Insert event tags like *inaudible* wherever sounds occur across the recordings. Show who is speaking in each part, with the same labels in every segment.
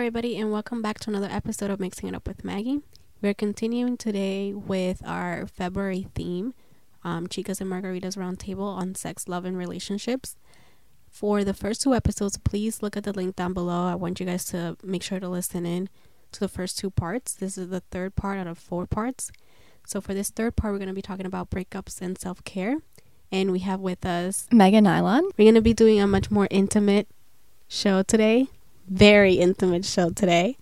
Speaker 1: everybody, and welcome back to another episode of Mixing It Up with Maggie. We're continuing today with our February theme, um, Chicas and Margaritas Roundtable on sex, love, and relationships. For the first two episodes, please look at the link down below. I want you guys to make sure to listen in to the first two parts. This is the third part out of four parts. So, for this third part, we're going to be talking about breakups and self care. And we have with us
Speaker 2: Megan Nylon.
Speaker 1: We're going to be doing a much more intimate show today, very intimate show today.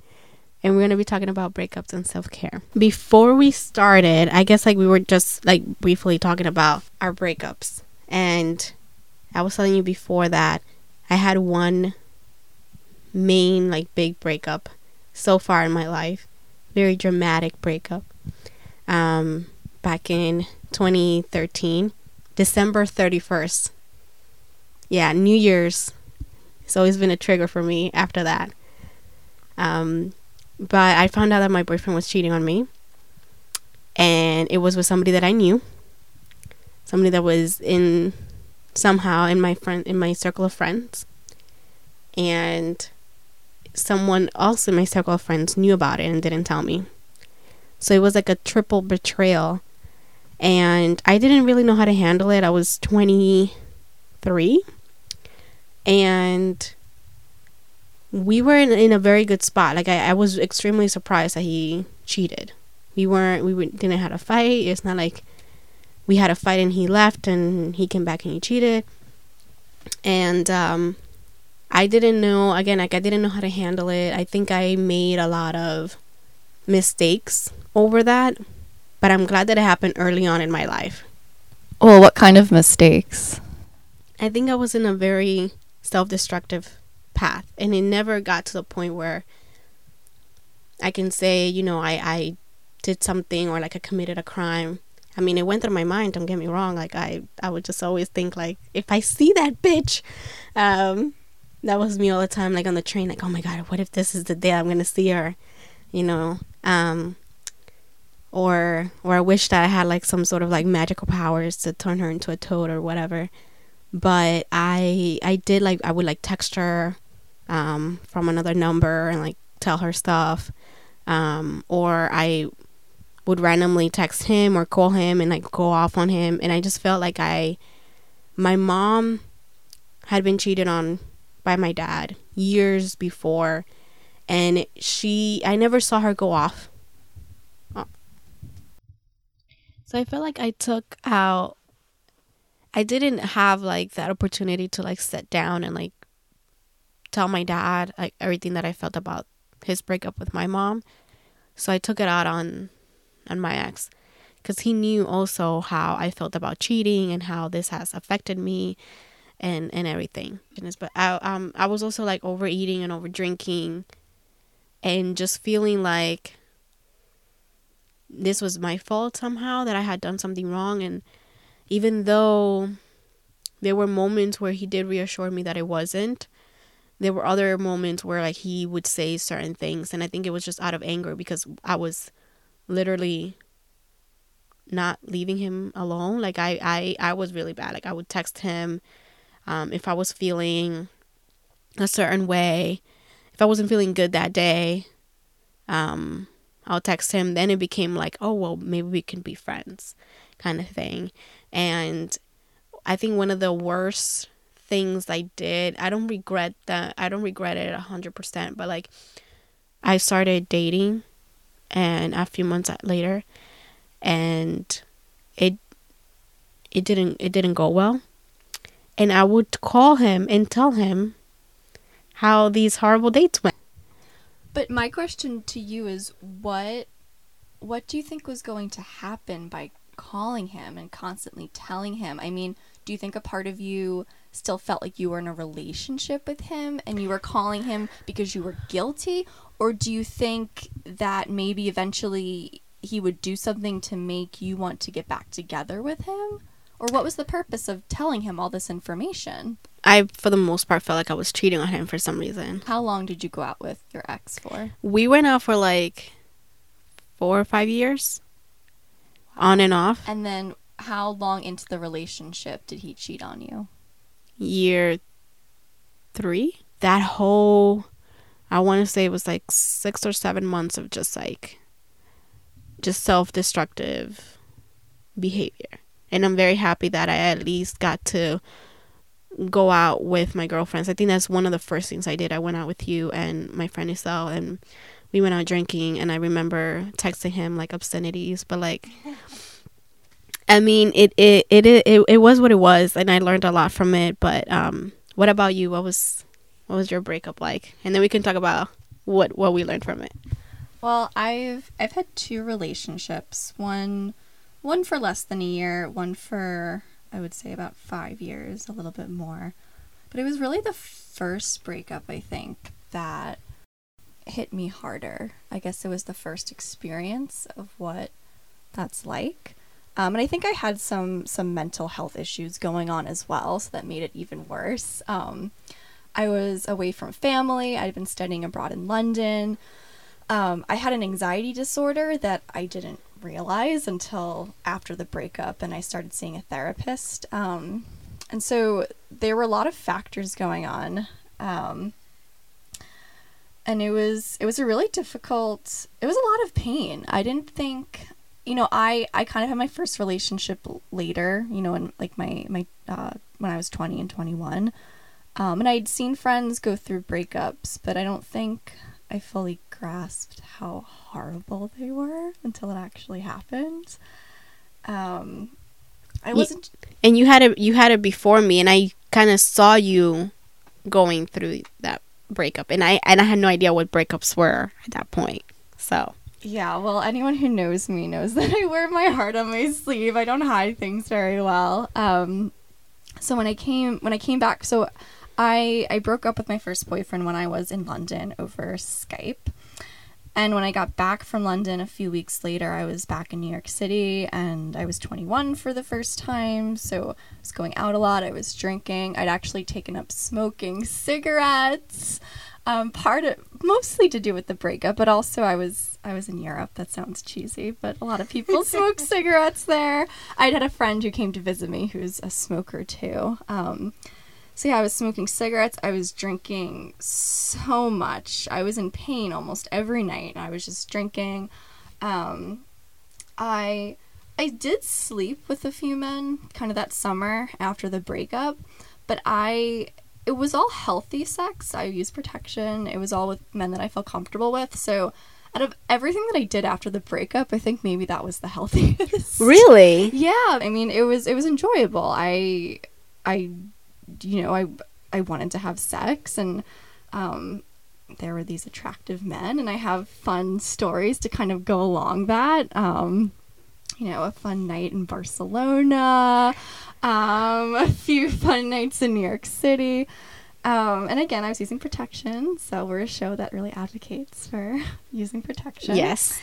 Speaker 1: And we're going to be talking about breakups and self care. Before we started, I guess like we were just like briefly talking about our breakups. And I was telling you before that I had one main like big breakup so far in my life. Very dramatic breakup. Um, back in 2013, December 31st. Yeah, New Year's. It's always been a trigger for me after that. Um, but I found out that my boyfriend was cheating on me. And it was with somebody that I knew. Somebody that was in somehow in my friend in my circle of friends. And someone else in my circle of friends knew about it and didn't tell me. So it was like a triple betrayal. And I didn't really know how to handle it. I was 23. And we were in, in a very good spot. Like, I, I was extremely surprised that he cheated. We weren't, we didn't have a fight. It's not like we had a fight and he left and he came back and he cheated. And, um, I didn't know, again, like, I didn't know how to handle it. I think I made a lot of mistakes over that, but I'm glad that it happened early on in my life.
Speaker 2: Well, what kind of mistakes?
Speaker 1: I think I was in a very self destructive path, and it never got to the point where I can say, you know, I, I did something or like I committed a crime. I mean, it went through my mind. Don't get me wrong. Like I, I would just always think like, if I see that bitch, um, that was me all the time. Like on the train, like, oh my god, what if this is the day I'm gonna see her? You know, um, or or I wish that I had like some sort of like magical powers to turn her into a toad or whatever. But I I did like I would like text her um, from another number and like tell her stuff, um, or I would randomly text him or call him and like go off on him, and I just felt like I my mom had been cheated on by my dad years before. And she I never saw her go off. So I felt like I took out I didn't have like that opportunity to like sit down and like tell my dad like everything that I felt about his breakup with my mom. So I took it out on on my ex cuz he knew also how I felt about cheating and how this has affected me and and everything. But I um I was also like overeating and over drinking and just feeling like this was my fault somehow that I had done something wrong and even though there were moments where he did reassure me that it wasn't there were other moments where like he would say certain things and I think it was just out of anger because I was literally not leaving him alone like I I I was really bad like I would text him um if I was feeling a certain way if I wasn't feeling good that day um I'll text him. Then it became like, oh, well, maybe we can be friends kind of thing. And I think one of the worst things I did, I don't regret that. I don't regret it 100%, but like I started dating and a few months later and it it didn't it didn't go well. And I would call him and tell him how these horrible dates went.
Speaker 2: But my question to you is what what do you think was going to happen by calling him and constantly telling him? I mean, do you think a part of you still felt like you were in a relationship with him and you were calling him because you were guilty or do you think that maybe eventually he would do something to make you want to get back together with him? Or what was the purpose of telling him all this information?
Speaker 1: I, for the most part, felt like I was cheating on him for some reason.
Speaker 2: How long did you go out with your ex for?
Speaker 1: We went out for like four or five years, on and off.
Speaker 2: And then how long into the relationship did he cheat on you?
Speaker 1: Year three. That whole I want to say it was like six or seven months of just like, just self destructive behavior. And I'm very happy that I at least got to go out with my girlfriends. I think that's one of the first things I did. I went out with you and my friend Isel, and we went out drinking. And I remember texting him like obscenities, but like, I mean, it it it it, it was what it was, and I learned a lot from it. But um, what about you? What was what was your breakup like? And then we can talk about what what we learned from it.
Speaker 2: Well, I've I've had two relationships. One one for less than a year, one for I would say about 5 years, a little bit more. But it was really the first breakup I think that hit me harder. I guess it was the first experience of what that's like. Um, and I think I had some some mental health issues going on as well, so that made it even worse. Um, I was away from family. I'd been studying abroad in London. Um, I had an anxiety disorder that I didn't realize until after the breakup and I started seeing a therapist. Um, and so there were a lot of factors going on. And it was it was a really difficult it was a lot of pain. I didn't think you know, I I kind of had my first relationship later, you know, in like my my uh, when I was 20 and 21. Um, and I'd seen friends go through breakups, but I don't think I fully grasped how horrible they were until it actually happened. Um, I wasn't.
Speaker 1: And you had it. You had it before me, and I kind of saw you going through that breakup, and I and I had no idea what breakups were at that point. So.
Speaker 2: Yeah, well, anyone who knows me knows *laughs* that I wear my heart on my sleeve. I don't hide things very well. Um, so when I came when I came back, so I I broke up with my first boyfriend when I was in London over Skype. And when I got back from London a few weeks later, I was back in New York City and I was 21 for the first time. So I was going out a lot. I was drinking. I'd actually taken up smoking *laughs* cigarettes. Um, part of mostly to do with the breakup, but also I was I was in Europe. That sounds cheesy, but a lot of people *laughs* smoke cigarettes there. I'd had a friend who came to visit me who's a smoker too. Um, so yeah, I was smoking cigarettes. I was drinking so much. I was in pain almost every night. And I was just drinking. Um, I I did sleep with a few men kind of that summer after the breakup, but I it was all healthy sex. I used protection. It was all with men that I felt comfortable with. So out of everything that I did after the breakup, I think maybe that was the *laughs* healthiest.
Speaker 1: Really?
Speaker 2: Yeah. I mean, it was it was enjoyable. I I you know, I I wanted to have sex and um, there were these attractive men and I have fun stories to kind of go along that. Um, you know, a fun night in Barcelona, um, a few *laughs* fun nights in New York City. Um, and again, I was using protection, so we're a show that really advocates for *laughs* using protection.
Speaker 1: Yes.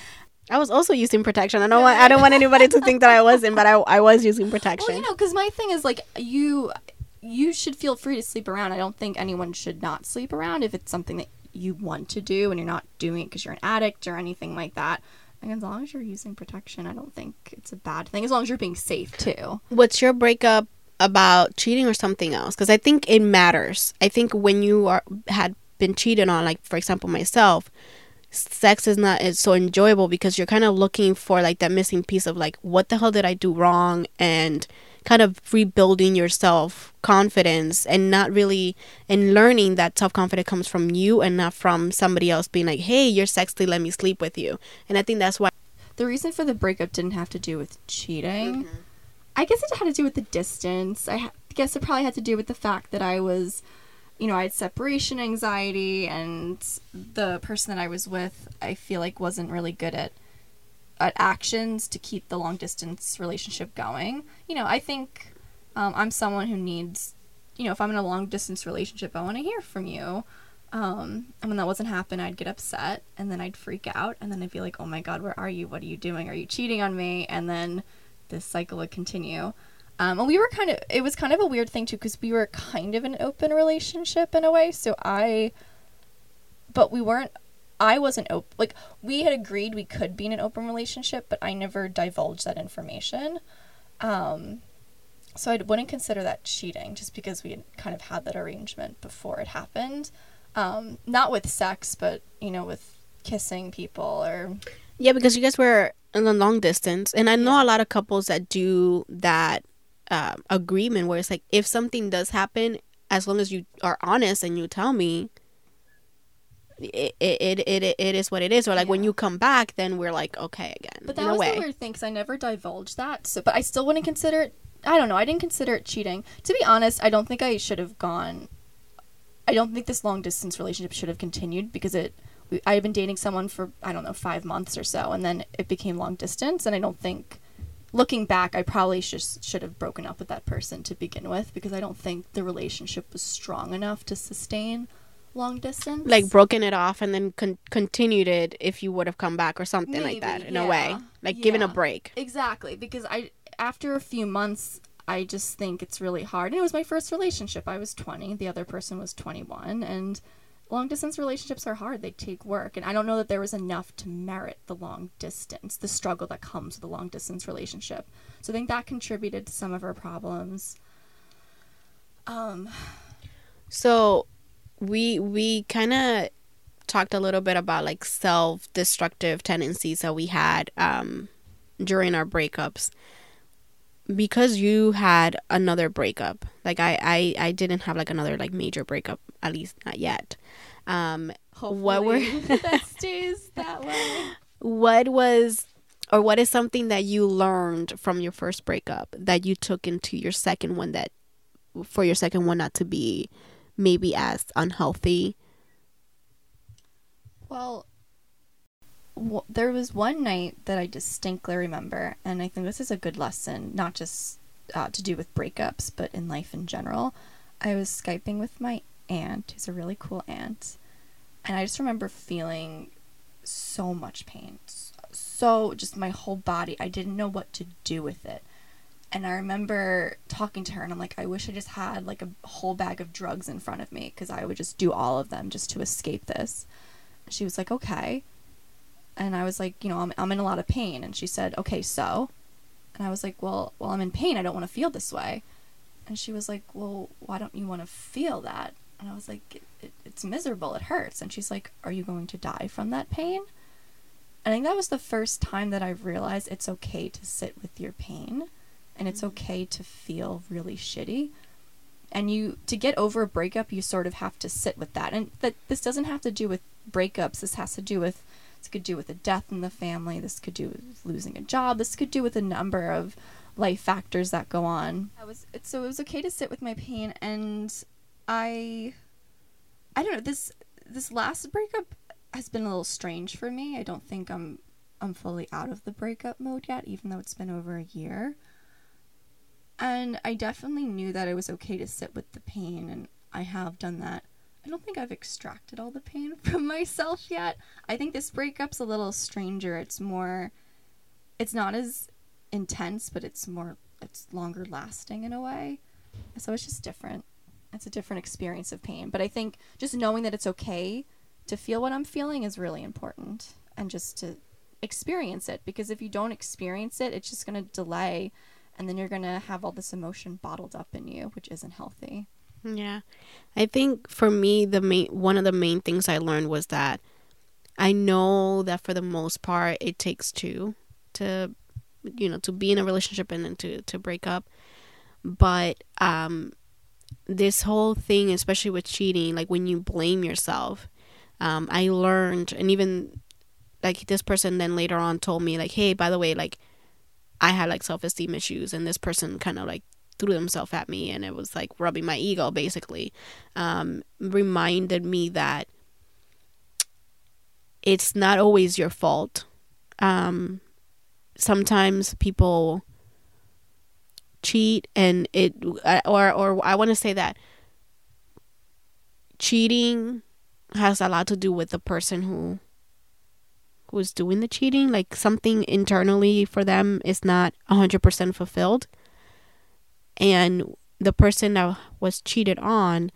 Speaker 1: I was also using protection. I don't want I don't want anybody to think that I wasn't, but I, I was using protection.
Speaker 2: Well, you know, because my thing is like you you should feel free to sleep around. I don't think anyone should not sleep around if it's something that you want to do and you're not doing it because you're an addict or anything like that. Like, as long as you're using protection, I don't think it's a bad thing. As long as you're being safe too.
Speaker 1: What's your breakup about cheating or something else? Because I think it matters. I think when you are had been cheated on, like for example myself, sex is not is so enjoyable because you're kind of looking for like that missing piece of like what the hell did I do wrong and kind of rebuilding your self confidence and not really and learning that self confidence comes from you and not from somebody else being like, hey, you're sexy, let me sleep with you. And I think that's why.
Speaker 2: The reason for the breakup didn't have to do with cheating. Mm-hmm. I guess it had to do with the distance. I ha- guess it probably had to do with the fact that I was, you know, I had separation anxiety and the person that I was with, I feel like wasn't really good at at actions to keep the long distance relationship going. You know, I think um, I'm someone who needs, you know, if I'm in a long distance relationship, I want to hear from you. Um, and when that wasn't happen, I'd get upset and then I'd freak out and then I'd be like, oh my God, where are you? What are you doing? Are you cheating on me? And then this cycle would continue. Um, and we were kind of, it was kind of a weird thing too, because we were kind of an open relationship in a way. So I, but we weren't I wasn't open. Like we had agreed we could be in an open relationship, but I never divulged that information. Um, so I wouldn't consider that cheating, just because we had kind of had that arrangement before it happened. Um, not with sex, but you know, with kissing people or
Speaker 1: Yeah, because you guys were in a long distance, and I know a lot of couples that do that uh, agreement where it's like if something does happen, as long as you are honest and you tell me, it it it, it, it is what it is. Or like when you come back, then we're like okay again.
Speaker 2: But that was
Speaker 1: way.
Speaker 2: the weird thing because I never divulged that. So, but I still wouldn't consider it. I don't know. I didn't consider it cheating. To be honest, I don't think I should have gone. I don't think this long distance relationship should have continued because it. I had been dating someone for I don't know five months or so, and then it became long distance. And I don't think, looking back, I probably just should have broken up with that person to begin with because I don't think the relationship was strong enough to sustain long distance.
Speaker 1: like broken it off and then con- continued it if you would have come back or something like that
Speaker 2: Maybe,
Speaker 1: in a way
Speaker 2: yeah.
Speaker 1: like giving a break
Speaker 2: Exactly, because I after a few months I just think it's really hard. And it was my first relationship. I was 20, the other person was 21, and long distance relationships are hard. They take work, and I don't know that there was enough to merit the long distance, the struggle that comes with a long distance relationship. So I think that contributed to some of our problems. Um,
Speaker 1: so we we kind of talked a little bit about like self-destructive tendencies that we had um during our breakups because you had another breakup like I, I i didn't have like another like major breakup at least not yet um what were
Speaker 2: hopefully *laughs* that stays that way.
Speaker 1: what was or what is something that you learned from your first breakup that you took into your second one that for your second one not to be maybe as unhealthy
Speaker 2: Well, w- there was one night that I distinctly remember, and I think this is a good lesson, not just uh, to do with breakups, but in life in general. I was Skyping with my aunt, who's a really cool aunt, and I just remember feeling so much pain. So, just my whole body, I didn't know what to do with it. And I remember talking to her, and I'm like, I wish I just had like a whole bag of drugs in front of me because I would just do all of them just to escape this she was like, okay. And I was like, you know, I'm, I'm in a lot of pain. And she said, okay, so. And I was like, well, well, I'm in pain. I don't want to feel this way. And she was like, well, why don't you want to feel that? And I was like, it, it, it's miserable. It hurts. And she's like, are you going to die from that pain? And I think that was the first time that I realized it's okay to sit with your pain and it's okay to feel really shitty. And you to get over a breakup you sort of have to sit with that. And that this doesn't have to do with breakups. This has to do with this could do with a death in the family. This could do with losing a job. This could do with a number of life factors that go on. I was so it was okay to sit with my pain and i i don't know this this last breakup has been a little strange for me. I don't think i'm i'm fully out of the breakup mode yet even though it's been over a year and I definitely knew that it was okay to sit with the pain, and I have done that. I don't think I've extracted all the pain *laughs* from myself yet. I think this breakup's a little stranger. It's more, it's not as intense, but it's more, it's longer lasting in a way. So it's just different. It's a different experience of pain. But I think just knowing that it's okay to feel what I'm feeling is really important, and just to experience it. Because if you don't experience it, it's just going to delay and then you're gonna have all this emotion bottled up in you, which isn't healthy.
Speaker 1: Yeah. I think for me the main one of the main things I learned was that I know that for the most part it takes two to you know to be in a relationship and then to to break up. But um this whole thing especially with cheating like when you blame yourself um I learned and even like this person then later on told me like hey by the way like I had like self esteem issues, and this person kind of like threw themselves at me, and it was like rubbing my ego basically. Um, reminded me that it's not always your fault. Um, sometimes people cheat, and it or or I want to say that cheating has a lot to do with the person who who's doing the cheating like something internally for them is not 100% fulfilled. And the person that was cheated on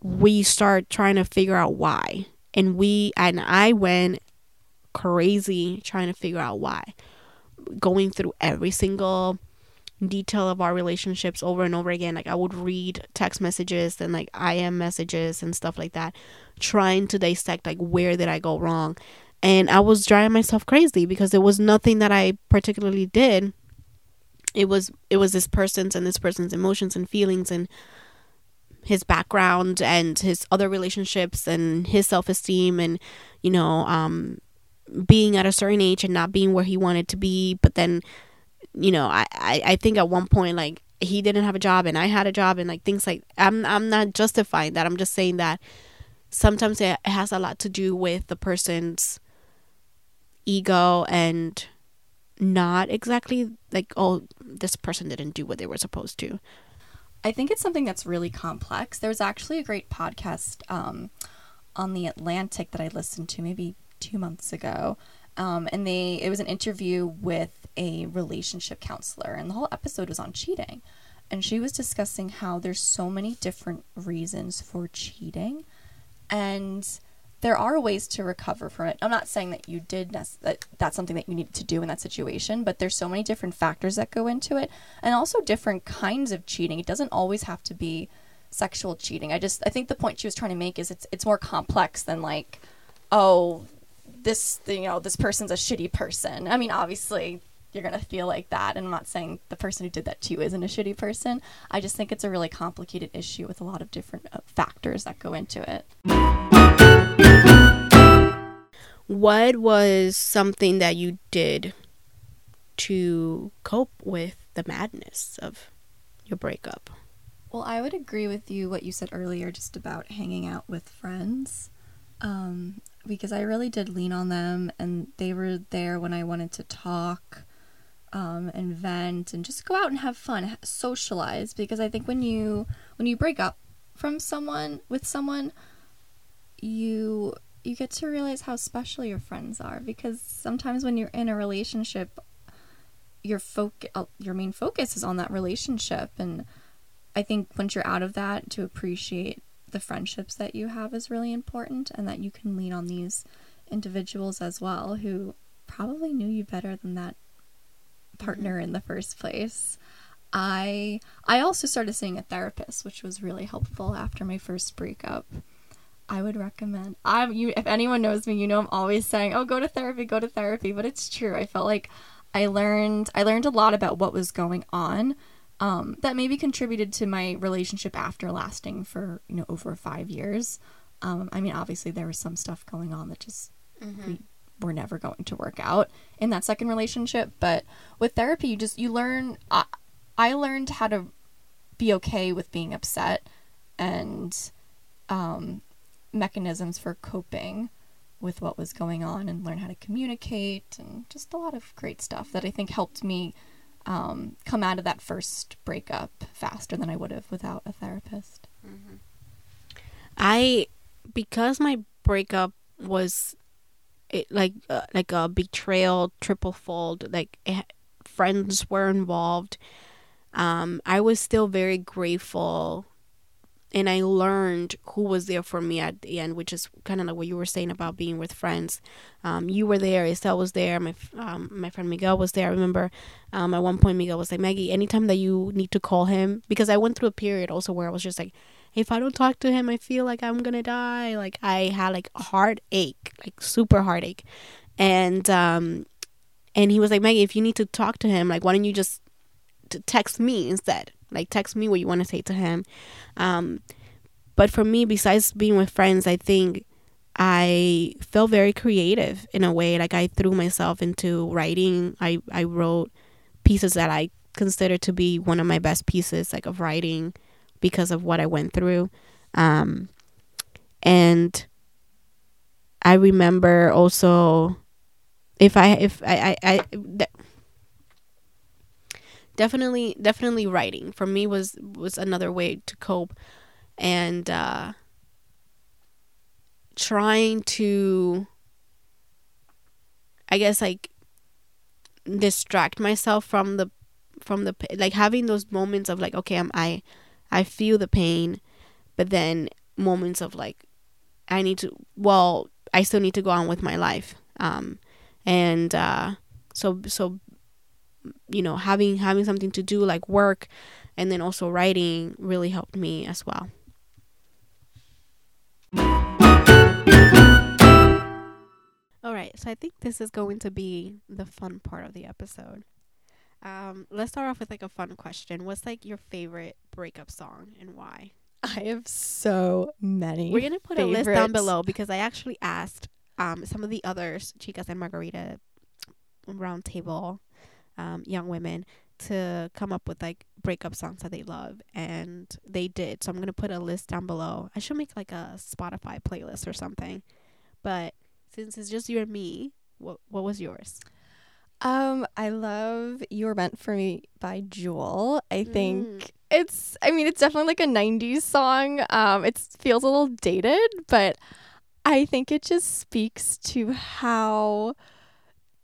Speaker 1: we start trying to figure out why. And we and I went crazy trying to figure out why. Going through every single detail of our relationships over and over again. Like I would read text messages and like IM messages and stuff like that, trying to dissect like where did I go wrong. And I was driving myself crazy because there was nothing that I particularly did. It was it was this person's and this person's emotions and feelings and his background and his other relationships and his self-esteem and you know um being at a certain age and not being where he wanted to be but then you know I, I i think at one point like he didn't have a job and i had a job and like things like i'm i'm not justifying that i'm just saying that sometimes it has a lot to do with the person's ego and not exactly like oh this person didn't do what they were supposed to
Speaker 2: I think it's something that's really complex. There's actually a great podcast um, on the Atlantic that I listened to maybe two months ago, um, and they it was an interview with a relationship counselor, and the whole episode was on cheating, and she was discussing how there's so many different reasons for cheating, and there are ways to recover from it. I'm not saying that you did that that's something that you need to do in that situation, but there's so many different factors that go into it and also different kinds of cheating. It doesn't always have to be sexual cheating. I just I think the point she was trying to make is it's it's more complex than like oh this you know this person's a shitty person. I mean obviously you're going to feel like that and I'm not saying the person who did that to you isn't a shitty person. I just think it's a really complicated issue with a lot of different uh, factors that go into it.
Speaker 1: What was something that you did to cope with the madness of your breakup?
Speaker 2: Well, I would agree with you what you said earlier just about hanging out with friends. Um, because I really did lean on them and they were there when I wanted to talk um, and vent and just go out and have fun, socialize because I think when you when you break up from someone with someone you you get to realize how special your friends are because sometimes when you're in a relationship your focus uh, your main focus is on that relationship and i think once you're out of that to appreciate the friendships that you have is really important and that you can lean on these individuals as well who probably knew you better than that partner mm-hmm. in the first place i i also started seeing a therapist which was really helpful after my first breakup I would recommend. I'm you. If anyone knows me, you know I'm always saying, "Oh, go to therapy, go to therapy." But it's true. I felt like I learned. I learned a lot about what was going on. Um, that maybe contributed to my relationship after lasting for you know over five years. Um, I mean, obviously there was some stuff going on that just mm-hmm. we were never going to work out in that second relationship. But with therapy, you just you learn. I, I learned how to be okay with being upset and um, mechanisms for coping with what was going on and learn how to communicate and just a lot of great stuff that I think helped me um, come out of that first breakup faster than I would have without a therapist. Mm-hmm.
Speaker 1: I because my breakup was it, like uh, like a betrayal triple fold like it, friends were involved um, I was still very grateful and I learned who was there for me at the end, which is kind of like what you were saying about being with friends. Um, you were there, Estelle was there, my um, my friend Miguel was there. I remember um, at one point Miguel was like, Maggie, anytime that you need to call him, because I went through a period also where I was just like, if I don't talk to him, I feel like I'm gonna die. Like I had like heartache, like super heartache, and um, and he was like, Maggie, if you need to talk to him, like why don't you just text me instead? Like text me what you want to say to him. Um, but for me, besides being with friends, I think I felt very creative in a way. Like I threw myself into writing. I, I wrote pieces that I consider to be one of my best pieces like of writing because of what I went through. Um, and I remember also if I if I I, I definitely definitely writing for me was was another way to cope and uh trying to i guess like distract myself from the from the like having those moments of like okay I'm, i i feel the pain but then moments of like i need to well i still need to go on with my life. Um and uh so so you know having having something to do like work and then also writing really helped me as well. All right so i think this is going to be the fun part of the episode um, let's start off with like a fun question. What's like your favorite breakup song and why?
Speaker 2: I have so many.
Speaker 1: we're gonna put a list down below because I actually asked um some of the others chicas and margarita roundtable um young women to come up with like breakup songs that they love and they did. So i'm gonna put a list down below. I should make like a spotify playlist or something. But since it's just you and me what what was yours
Speaker 2: Um, I love "You Were Meant for Me" by Jewel. I think
Speaker 1: Mm.
Speaker 2: it's. I mean, it's definitely like a '90s song. Um, it feels a little dated, but I think it just speaks to how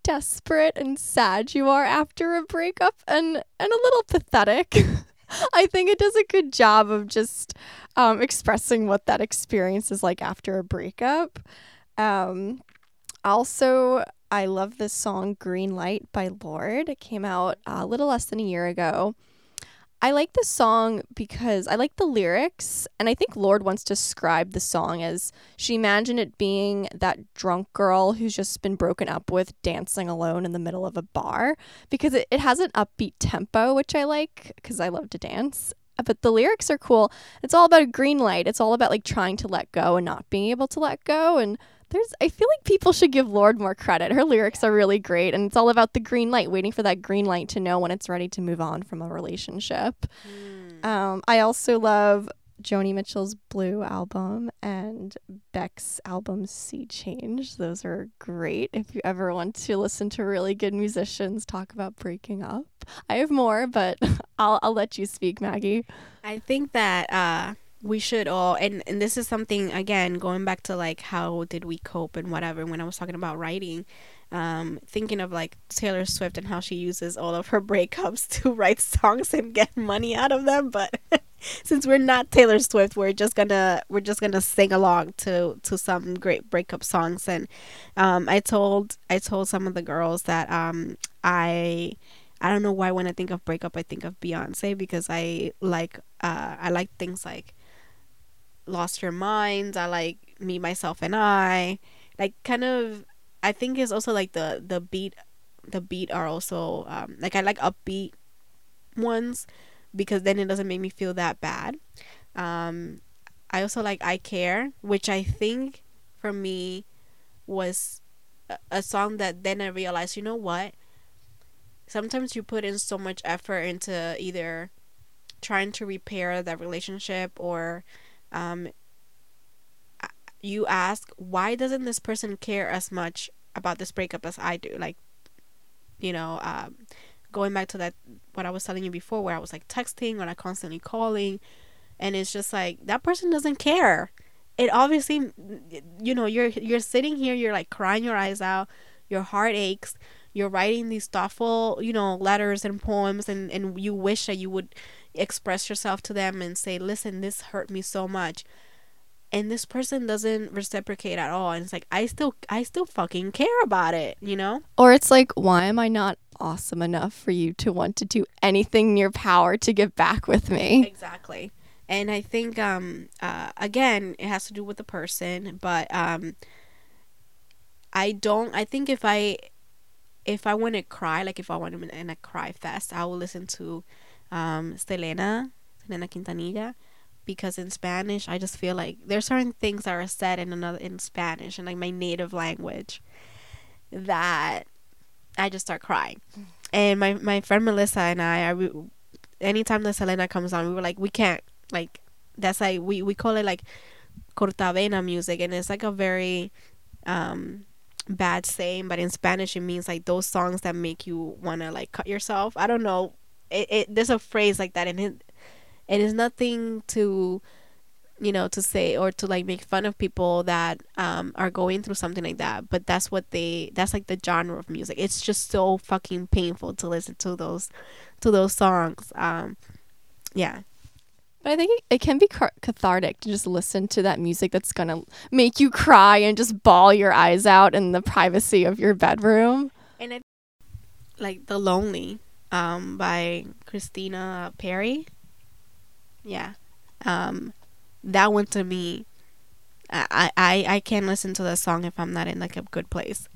Speaker 2: desperate and sad you are after a breakup, and and a little pathetic. *laughs* I think it does a good job of just um, expressing what that experience is like after a breakup. Um, also, I love this song Green Light by Lorde. It came out uh, a little less than a year ago. I like this song because I like the lyrics, and I think Lorde once described the song as she imagined it being that drunk girl who's just been broken up with dancing alone in the middle of a bar because it, it has an upbeat tempo, which I like because I love to dance. But the lyrics are cool. It's all about a green light. It's all about like trying to let go and not being able to let go. And there's I feel like people should give Lorde more credit. Her lyrics are really great and it's all about the green light, waiting for that green light to know when it's ready to move on from a relationship. Um, I also love Joni Mitchell's Blue album and Beck's album Sea Change. Those are great if you ever want to listen to really good musicians talk about breaking up. I have more, but *laughs* I'll I'll let you speak, Maggie.
Speaker 1: I think that uh we should all and and this is something again going back to like how did we cope and whatever when I was talking about writing um thinking of like Taylor Swift and how she uses all of her *laughs* breakups to write songs and get money out of them but *laughs* since we're not Taylor Swift we're just gonna we're just gonna sing along to to some great breakup songs and um I told I told some of the girls that um I I don't know why when I think of breakup I think of Beyonce because I like uh I like things like Lost Your Mind, I like Me Myself and I. Like kind of I think it's also like the the beat the beat are also um like I like upbeat ones because then it doesn't make me feel that bad. Um I also like I Care, which I think for me was a, a song that then I realized, you know what? sometimes you put in so much effort into either trying to repair that relationship or um, you ask why doesn't this person care as much about this breakup as i do? Like you know um, going back to that what i was telling you before where i was like texting or like constantly calling and it's just like that person doesn't care. It obviously you know you're you're sitting here you're like crying your eyes out your heart aches you're writing these thoughtful you know letters and poems and and you wish that you would express yourself to them and say listen this hurt me so much. And this person doesn't reciprocate at all. And it's like i still i still fucking care about it you know?
Speaker 2: Or it's like, why am I not awesome enough for you to want to do anything in your power to get back with me?
Speaker 1: exactly. And i think um uh again it has to do with the person but um i don't i think if i if i want to cry like if i want to in a cry fest i will listen to um selena selena quintanilla because in spanish i just feel like there's certain things that are said in another in spanish and like my native language that i just start crying. And my my friend melissa and i we, anytime that selena comes on we were like we can't like that's like we we call it like cortavena music and it's like a very um bad saying but in spanish it means like those songs that make you want to like cut yourself. I don't know it, it there's a phrase like that and it it is nothing to you know to say or to like make fun of people that um are going through something like that but that's what they that's like the genre of music. It's just so fucking painful to listen to those to those songs um yeah.
Speaker 2: But I think it, can be cathartic to just listen to that music that's going to make you cry and just bawl your eyes out in the privacy of your bedroom.
Speaker 1: And I, like the lonely um, by Christina Perri. Yeah. Um, that one to me, I, I, I can't listen to the song if I'm not in like a good place.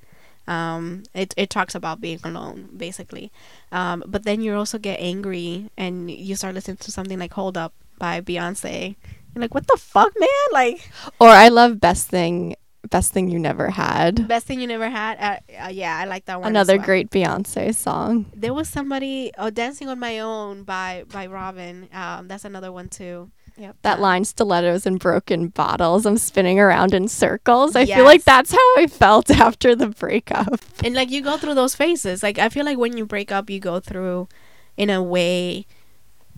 Speaker 1: Um, it, it talks about being alone, basically. Um, but then you also get angry and you start listening to something like Hold Up by Beyonce. You're like, what the fuck, man? Like,
Speaker 2: or I love Best Thing best thing you never had.
Speaker 1: Best thing you never had. Uh, uh, yeah, I like that one.
Speaker 2: Another well. great Beyonce song.
Speaker 1: There was somebody. Oh, dancing on my own by by Robyn. Um, that's another one too.
Speaker 2: Yep. That line, stilettos and broken bottles. I'm spinning around in circles. I yes. feel like that's how I felt *laughs* after the breakup.
Speaker 1: And like you go through those phases. Like I feel like when you break up, you go through, in a way,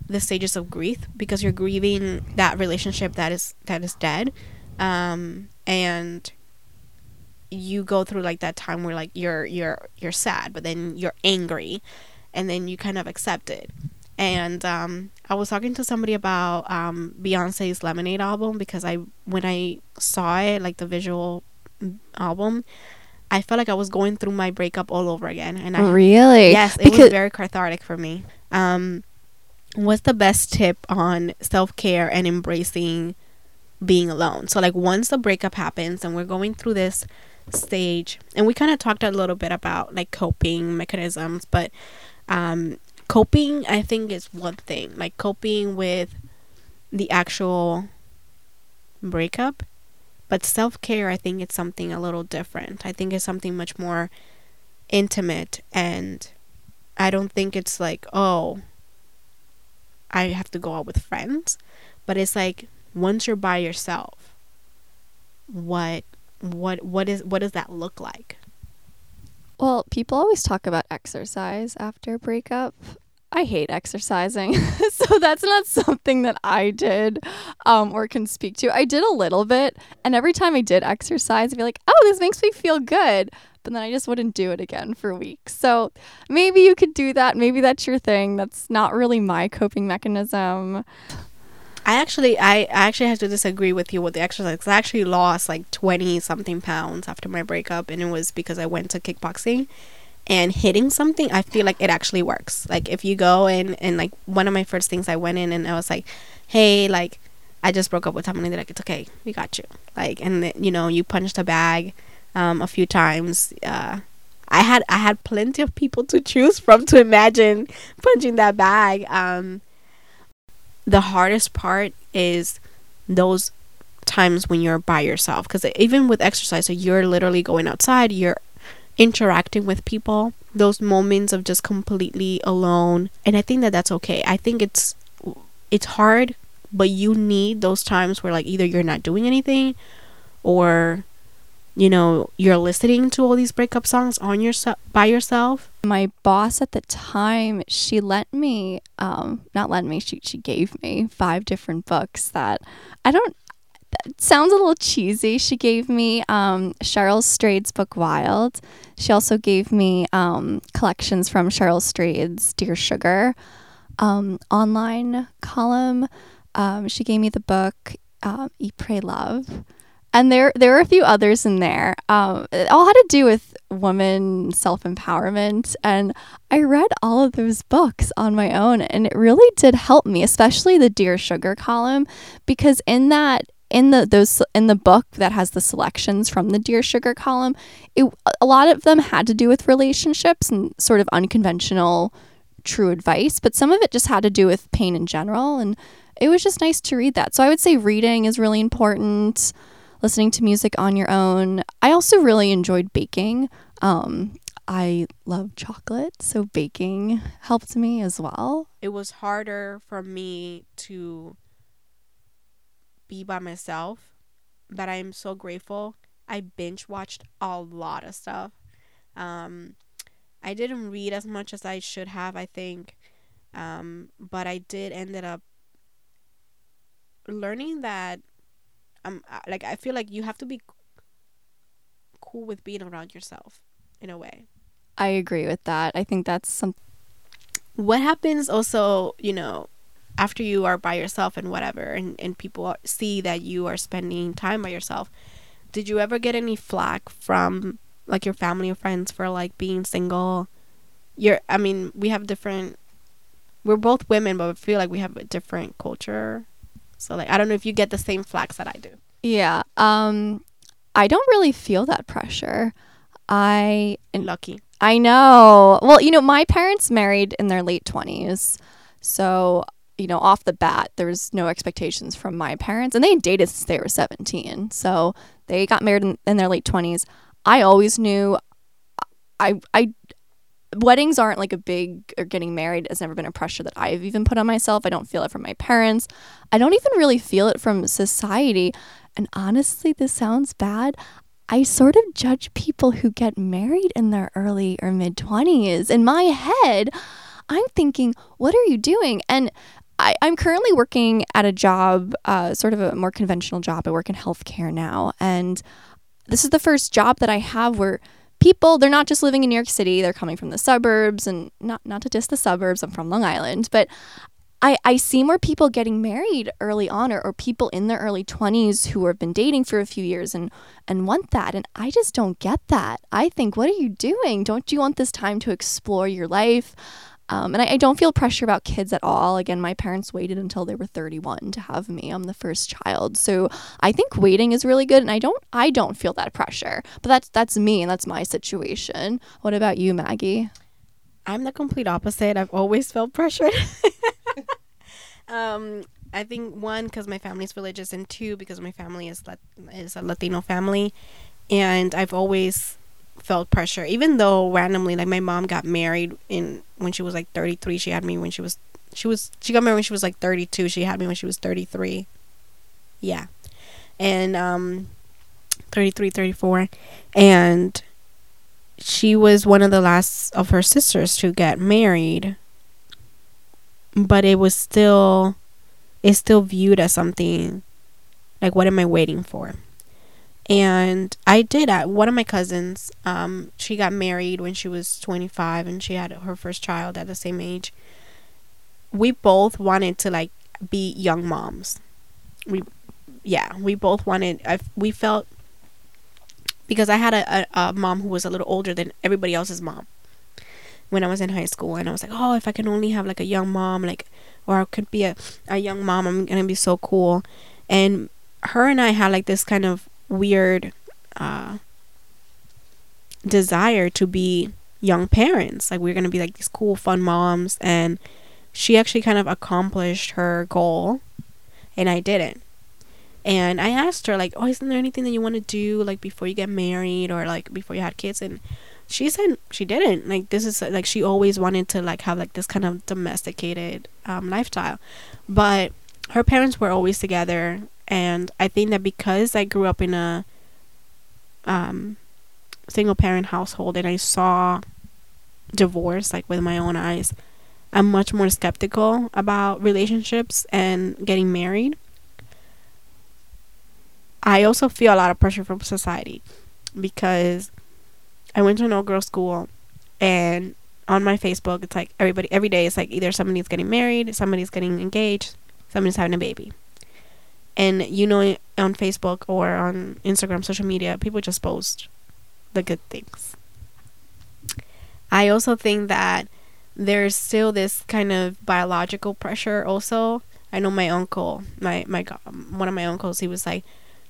Speaker 1: the stages of grief because you're grieving that relationship that is that is dead, um, and you go through like that time where like you're you're you're sad but then you're angry and then you kind of accept it. And um, i was talking to somebody about um, beyonce's lemonade album because i when i saw it like the visual album i felt like i was going through my breakup all over again and i
Speaker 2: really?
Speaker 1: Yes it because was very cathartic for me. Um, what's the best tip on self-care and embracing being alone. So like once the breakup happens and we're going through this stage and we kind of talked a little bit about like coping mechanisms but um coping i think is one thing. Like coping with the actual breakup but self-care i think it's something a little different. I think it's something much more intimate and i don't think it's like oh i have to go out with friends but it's like once you're by yourself what what what is what does that look like?
Speaker 2: Well, people always talk about exercise after a breakup. I hate exercising, *laughs* so that's not something that I did um, or can speak to. I did a little bit, and every time I did exercise, I'd be like, "Oh, this makes me feel good," but then I just wouldn't do it again for weeks. So maybe you could do that. Maybe that's your thing. That's not really my coping mechanism.
Speaker 1: I actually, I, I actually have to disagree with you with the exercise. I actually lost like twenty something pounds after my breakup, and it was because I went to kickboxing and hitting something. I feel like it actually works. Like if you go in and like one of my first things I went in and I was like, hey, like I just broke up with someone. They're like, it's okay, we got you. Like, and then, you know, you punched a bag um, a few times. Uh, I had I had plenty of people to choose from to imagine *laughs* punching that bag. Um, the hardest part is those times when you're by yourself. Because even with exercise so you're literally going outside you're interacting with people those moments of just completely alone and i think that that's okay. I think it's it's hard but you need those times where like either you're not doing anything or you know you're listening to all these breakup songs on yourself by yourself?
Speaker 2: My boss at the time she lent me um not lent me she, she gave me five different books that i don't that sounds a little cheesy. She gave me um cheryl strayed's book wild. She also gave me um collections from cheryl strayed's dear sugar um online column. Um she gave me the book um, eat pray love and there there were a few others in there. Um, it all had to do with woman self empowerment, and I read all of those books on my own, and it really did help me, especially the Dear Sugar column, because in that in the those in the book that has the selections from the Dear Sugar column, it a lot of them had to do with relationships and sort of unconventional true advice, but some of it just had to do with pain in general and it was just nice to read that. So I would say reading is really important listening to music on your own. I also really enjoyed baking. Um, I love chocolate, so baking helped me as well.
Speaker 1: It was harder for me to be by myself, but I'm so grateful. I binge watched a lot of stuff. Um, I didn't read as much as I should have, I think, um, but I did ended up learning that I'm like I feel like you have to be cool with being around yourself in a way.
Speaker 2: I agree with that. I think that's some
Speaker 1: what happens also, you know, after you are by yourself and whatever and and people see that you are spending time by yourself. Did you ever get any flack from like your family or friends for like being single you're I mean, we have different we're both women, but we feel like we have a different culture. So like I don't know if you get the same flax that I do.
Speaker 2: Yeah. Um I don't really feel that pressure. I and
Speaker 1: Lucky.
Speaker 2: I know. Well, you know, my parents married in their late 20s. So, you know, off the bat, there was no expectations from my parents. And they dated since they were 17. So they got married in, in their late 20s. I always knew I, I, weddings aren't like a big or getting married has never been a pressure that I've even put on myself. I don't feel it from my parents. I don't even really feel it from society. And honestly, this sounds bad. I sort of judge people who get married in their early or mid 20s. In my head, I'm thinking, what are you doing? And I, am currently working at a job, uh, sort of a more conventional job. I work in healthcare now. And this is the first job that I have where people, they're not just living in New York City, they're coming from the suburbs and not, not to diss the suburbs, I'm from Long Island, but I, I see more people getting married early on or, or people in their early 20s who have been dating for a few years and, and want that. And I just don't get that. I think, what are you doing? Don't you want this time to explore your life? Um, and I, I, don't feel pressure about kids at all. Again, my parents waited until they were 31 to have me. I'm the first child, so I think waiting is really good, and I don't I don't feel that pressure. But that's that's me, and that's my situation. What about you, Maggie?
Speaker 1: I'm the complete opposite. I've always felt pressured. *laughs* um, I think one because my family is religious, and two because my family is Lat- is a Latino family, and I've always felt pressure. Even though randomly, like my mom got married in when she was like 33. She had me when she was she was she got married when she was like 32. She had me when she was 33. Yeah, and um, 33, 34, and she was one of the last of her sisters to get married but it was still it's still viewed as something like what am i waiting for and i did at one of my cousins um she got married when she was 25 and she had her first child at the same age. We both wanted to like be young moms. We yeah we both wanted I, we felt because I had a, a, a mom who was a little older than everybody else's mom. When I was in high school, and I was like, oh, if I can only have like a young mom, like, or I could be a, a young mom, I'm gonna be so cool. And her and I had like this kind of weird uh, desire to be young parents. Like, we are gonna be like these cool, fun moms, and she actually kind of accomplished her goal, and I didn't. And I asked her like, "Oh, isn't there anything that you want to do like before you get married or like before you had kids?" And she said she didn't. Like this is like she always wanted to like have like this kind of domesticated um, lifestyle, but her parents were always together, and I think that because I grew up in a um, single parent household and I saw divorce like with my own eyes, I'm much more skeptical about relationships and getting married I also feel a lot of pressure from society because I went to an all girls school and on my Facebook it's like everybody every day it's like either somebody's getting married, somebody's getting engaged, somebody's having a baby. And you know on Facebook or on Instagram, social media, people just post the good things. I also think that there's still this kind of biological pressure also. I know my uncle, my my one of my uncles, he was like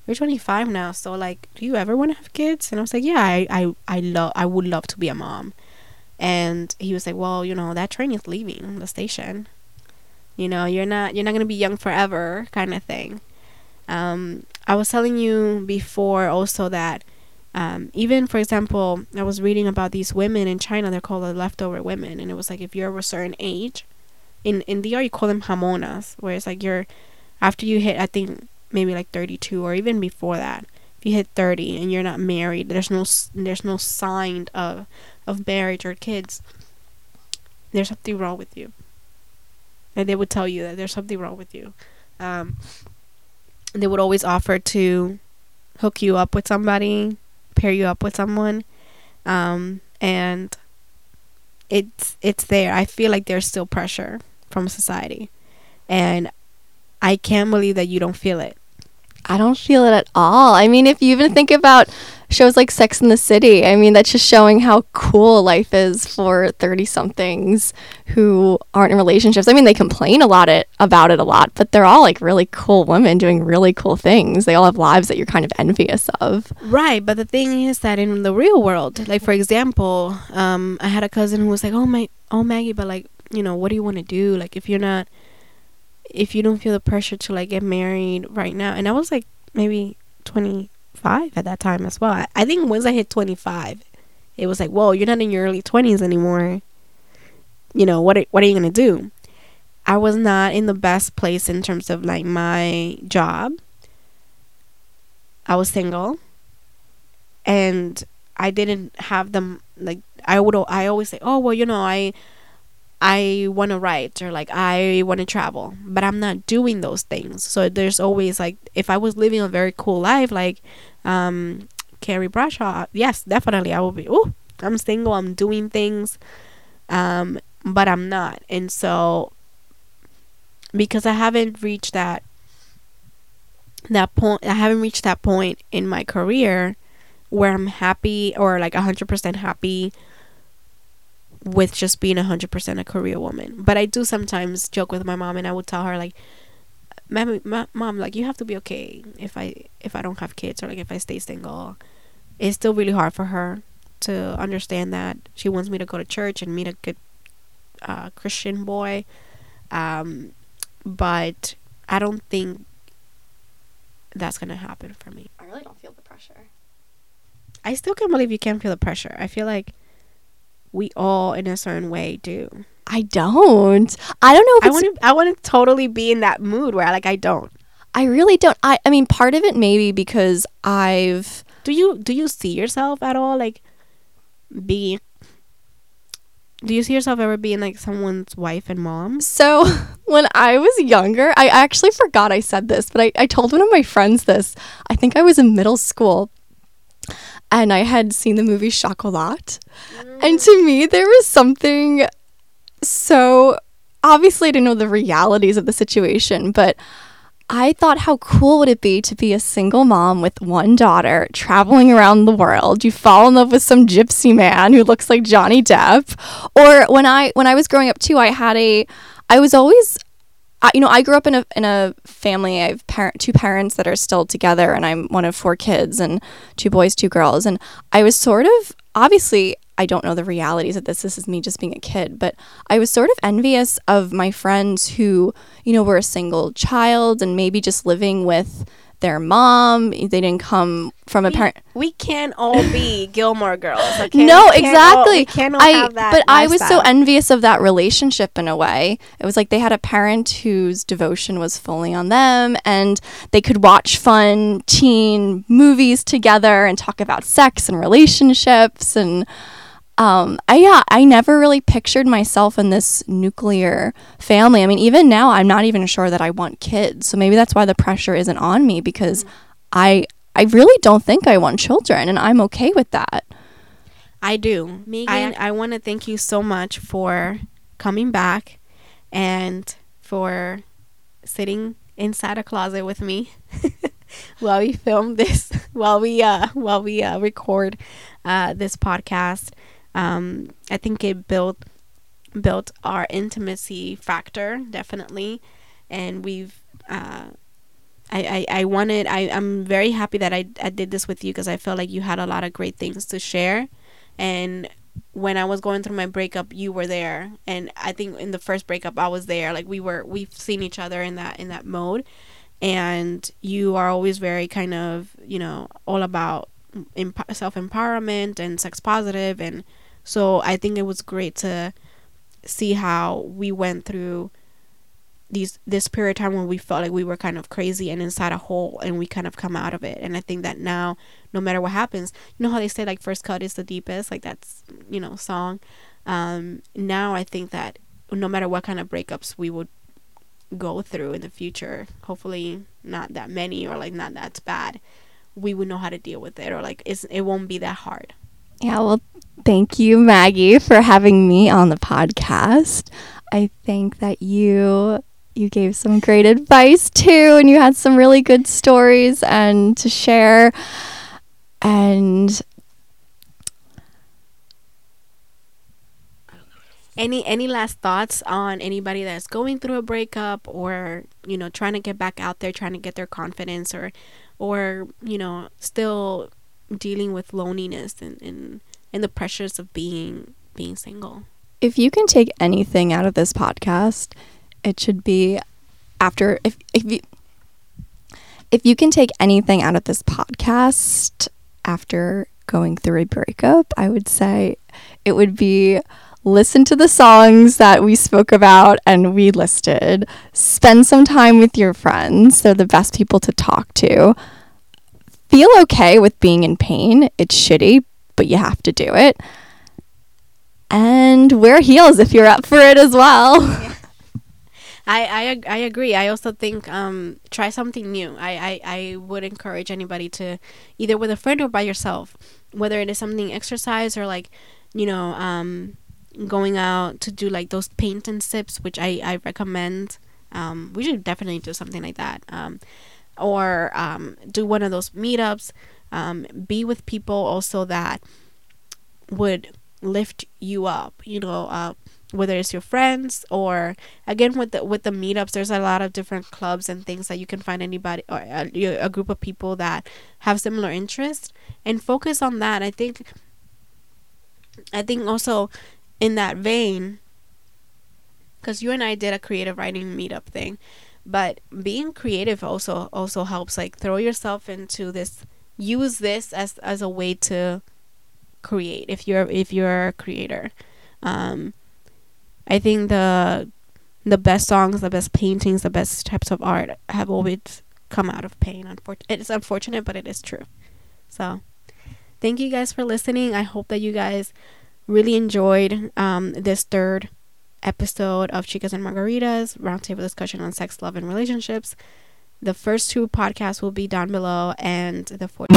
Speaker 1: you're 25 now so like do you ever want to have kids and i was like yeah i i, I love i would love to be a mom and he was like well you know that train is leaving the station you know you're not you're not going to be young forever kind of thing um, i was telling you before also that um, even for example i was reading about these women in china they're called the leftover women and it was like if you're of a certain age in in DR you call them jamonas where it's like you're after you hit i think maybe like 32 or even before that if you hit 30 and you're not married there's no there's no sign of of marriage or kids there's something wrong with you. And they would tell you that there's something wrong with you. Um, they would always offer to hook you up with somebody pair you up with someone um, and it's it's there i feel like there's still pressure from society and I can't believe that you don't feel it.
Speaker 2: I don't feel it at all. I mean, if you even think about shows like Sex in the City. I mean, that's just showing how cool life is for 30 somethings who aren't in relationships. I mean, they complain a lot it, about it a lot, but they're all like really cool women doing really cool things. They all have lives that you're kind of envious of.
Speaker 1: Right, but the thing is that in the real world, like for example, um, I had a cousin who was like, "Oh my, oh Maggie, but like, you know, what do you want to do? Like, if you're not, if you don't feel the pressure to like get married right now," and I was like, maybe twenty five at that time as well. I, think once I hit twenty five, it was like, "Whoa, you're not in your early twenties anymore." You know what? Are, what are you gonna do? I was not in the best place in terms of like my job. I was single and I didn't have them like I would I always say, "Oh, well, you know, I I want to write or like I want to travel, but I'm not doing those things." So there's always like if I was living a very cool life like um Carrie Bradshaw, yes, definitely I would be, "Oh, I'm single, I'm doing things." Um but I'm not. And so because I haven't reached that that point I haven't reached that point in my career where I'm happy or like 100% happy with just being 100% a career woman. But I do sometimes joke with my mom and I would tell her like mom, mom like you have to be okay if I if I don't have kids or like if I stay single. It's still really hard for her to understand that she wants me to go to church and meet a good uh, Christian boy. Um, but I don't think that's gonna happen for me.
Speaker 2: I really don't feel the pressure.
Speaker 1: I still can't believe you can't feel the pressure. I feel like we all, in a certain way, do.
Speaker 2: I don't. I don't know.
Speaker 1: I want to. I want to totally be in that mood where, like, I don't.
Speaker 2: I really don't. I. I mean, part of it maybe because I've.
Speaker 1: Do you do you see yourself at all like being do you see yourself ever being like someone's wife and mom?
Speaker 2: So, *laughs* when I was younger, I actually forgot I said this, but I, I told one of my friends this. I think I was in middle school and I had seen the movie Chocolat. Mm. And to me, there was something so obviously I didn't know the realities of the situation, but I thought how cool would it be to be a single mom with one daughter traveling around the world. You fall in love with some gypsy man who looks like Johnny Depp. Or when I when I was growing up too, I had a I was always I, you know, I grew up in a in a family. I have parent, two parents that are still together, and I'm one of four kids, and two boys, two girls. And I was sort of obviously I don't know the realities of this. This is me just being a kid, but I was sort of envious of my friends who, you know, were a single child and maybe just living with their mom. They didn't come from a parent.
Speaker 1: We can't all be *laughs* Gilmore Girls. Okay?
Speaker 2: No, exactly. All, can't all I, have that but. I was so envious of that relationship in a way. It was like they had a parent whose devotion was fully on them, and they could watch fun teen movies together and talk about sex and relationships and um, I yeah, I never really pictured myself in this nuclear family. I mean, even now, I'm not even sure that I want kids. So maybe that's why the pressure isn't on me because mm-hmm. I I really don't think I want children, and I'm okay with that.
Speaker 1: I do, Megan. I, I want to thank you so much for coming back and for sitting inside a closet with me *laughs* while we film this, *laughs* while we uh while we uh, record uh, this podcast. Um, I think it built built our intimacy factor definitely, and we've. Uh, I, I, I wanted I, I'm very happy that I, I did this with you because I felt like you had a lot of great things to share. And when I was going through my breakup you were there. And I think in the first breakup I was there. Like we were we've seen each other in that in that mode. And you are always very kind of you know all about emp- self empowerment and sex positive and so I think it was great to see how we went through these this period of time when we felt like we were kind of crazy and inside a hole and we kind of come out of it. And i think that now no matter what happens you know how they say like first cut is the deepest? Like that's you know song. Um now i think that no matter what kind of breakups we would go through in the future hopefully not that many or like not that's bad we would know how to deal with it or like it's, it won't be that hard.
Speaker 2: Yeah, well, thank you, Maggie, for having me on the podcast. I think that you you gave some great advice too, and you had some really good stories and to share. And
Speaker 1: any any last thoughts on anybody that's going through a breakup or you know trying to get back out there trying to get their confidence or or you know still dealing with loneliness and and, and the pressures of being being single
Speaker 2: if you can take anything out of this podcast it should be after if if you if you can take anything out of this podcast after going through a breakup, I would say it would be listen to the songs that we spoke about and we listed. Spend some time with your friends. They're the best people to talk to. Feel okay with being in pain. It's shitty, but you have to do it. And wear heels if you're up for it as well. Yeah. *laughs*
Speaker 1: I, I I agree. I also think um, try something new. I, I, I would encourage anybody to either with a friend or by yourself, whether it is something exercise or like, you know, um, going out to do like those paint and sips, which I, I recommend. Um, we should definitely do something like that. Um, or um, do one of those meetups. Um, be with people also that would lift you up. You know, uh, whether it's your friends or again with the with the meetups, there's a lot of different clubs and things that you can find anybody or a, a group of people that have similar interests and focus on that. I think. I think also in that vein, because you and I did a creative writing meetup thing, but being creative also also helps. Like throw yourself into this. Use this as as a way to create if you're if you're a creator. Um, I think the the best songs, the best paintings, the best types of art have always come out of pain. It's unfortunate, but it is true. So, thank you guys for listening. I hope that you guys really enjoyed um, this third episode of Chicas and Margaritas roundtable discussion on sex, love, and relationships. The first two podcasts will be down below, and the fourth.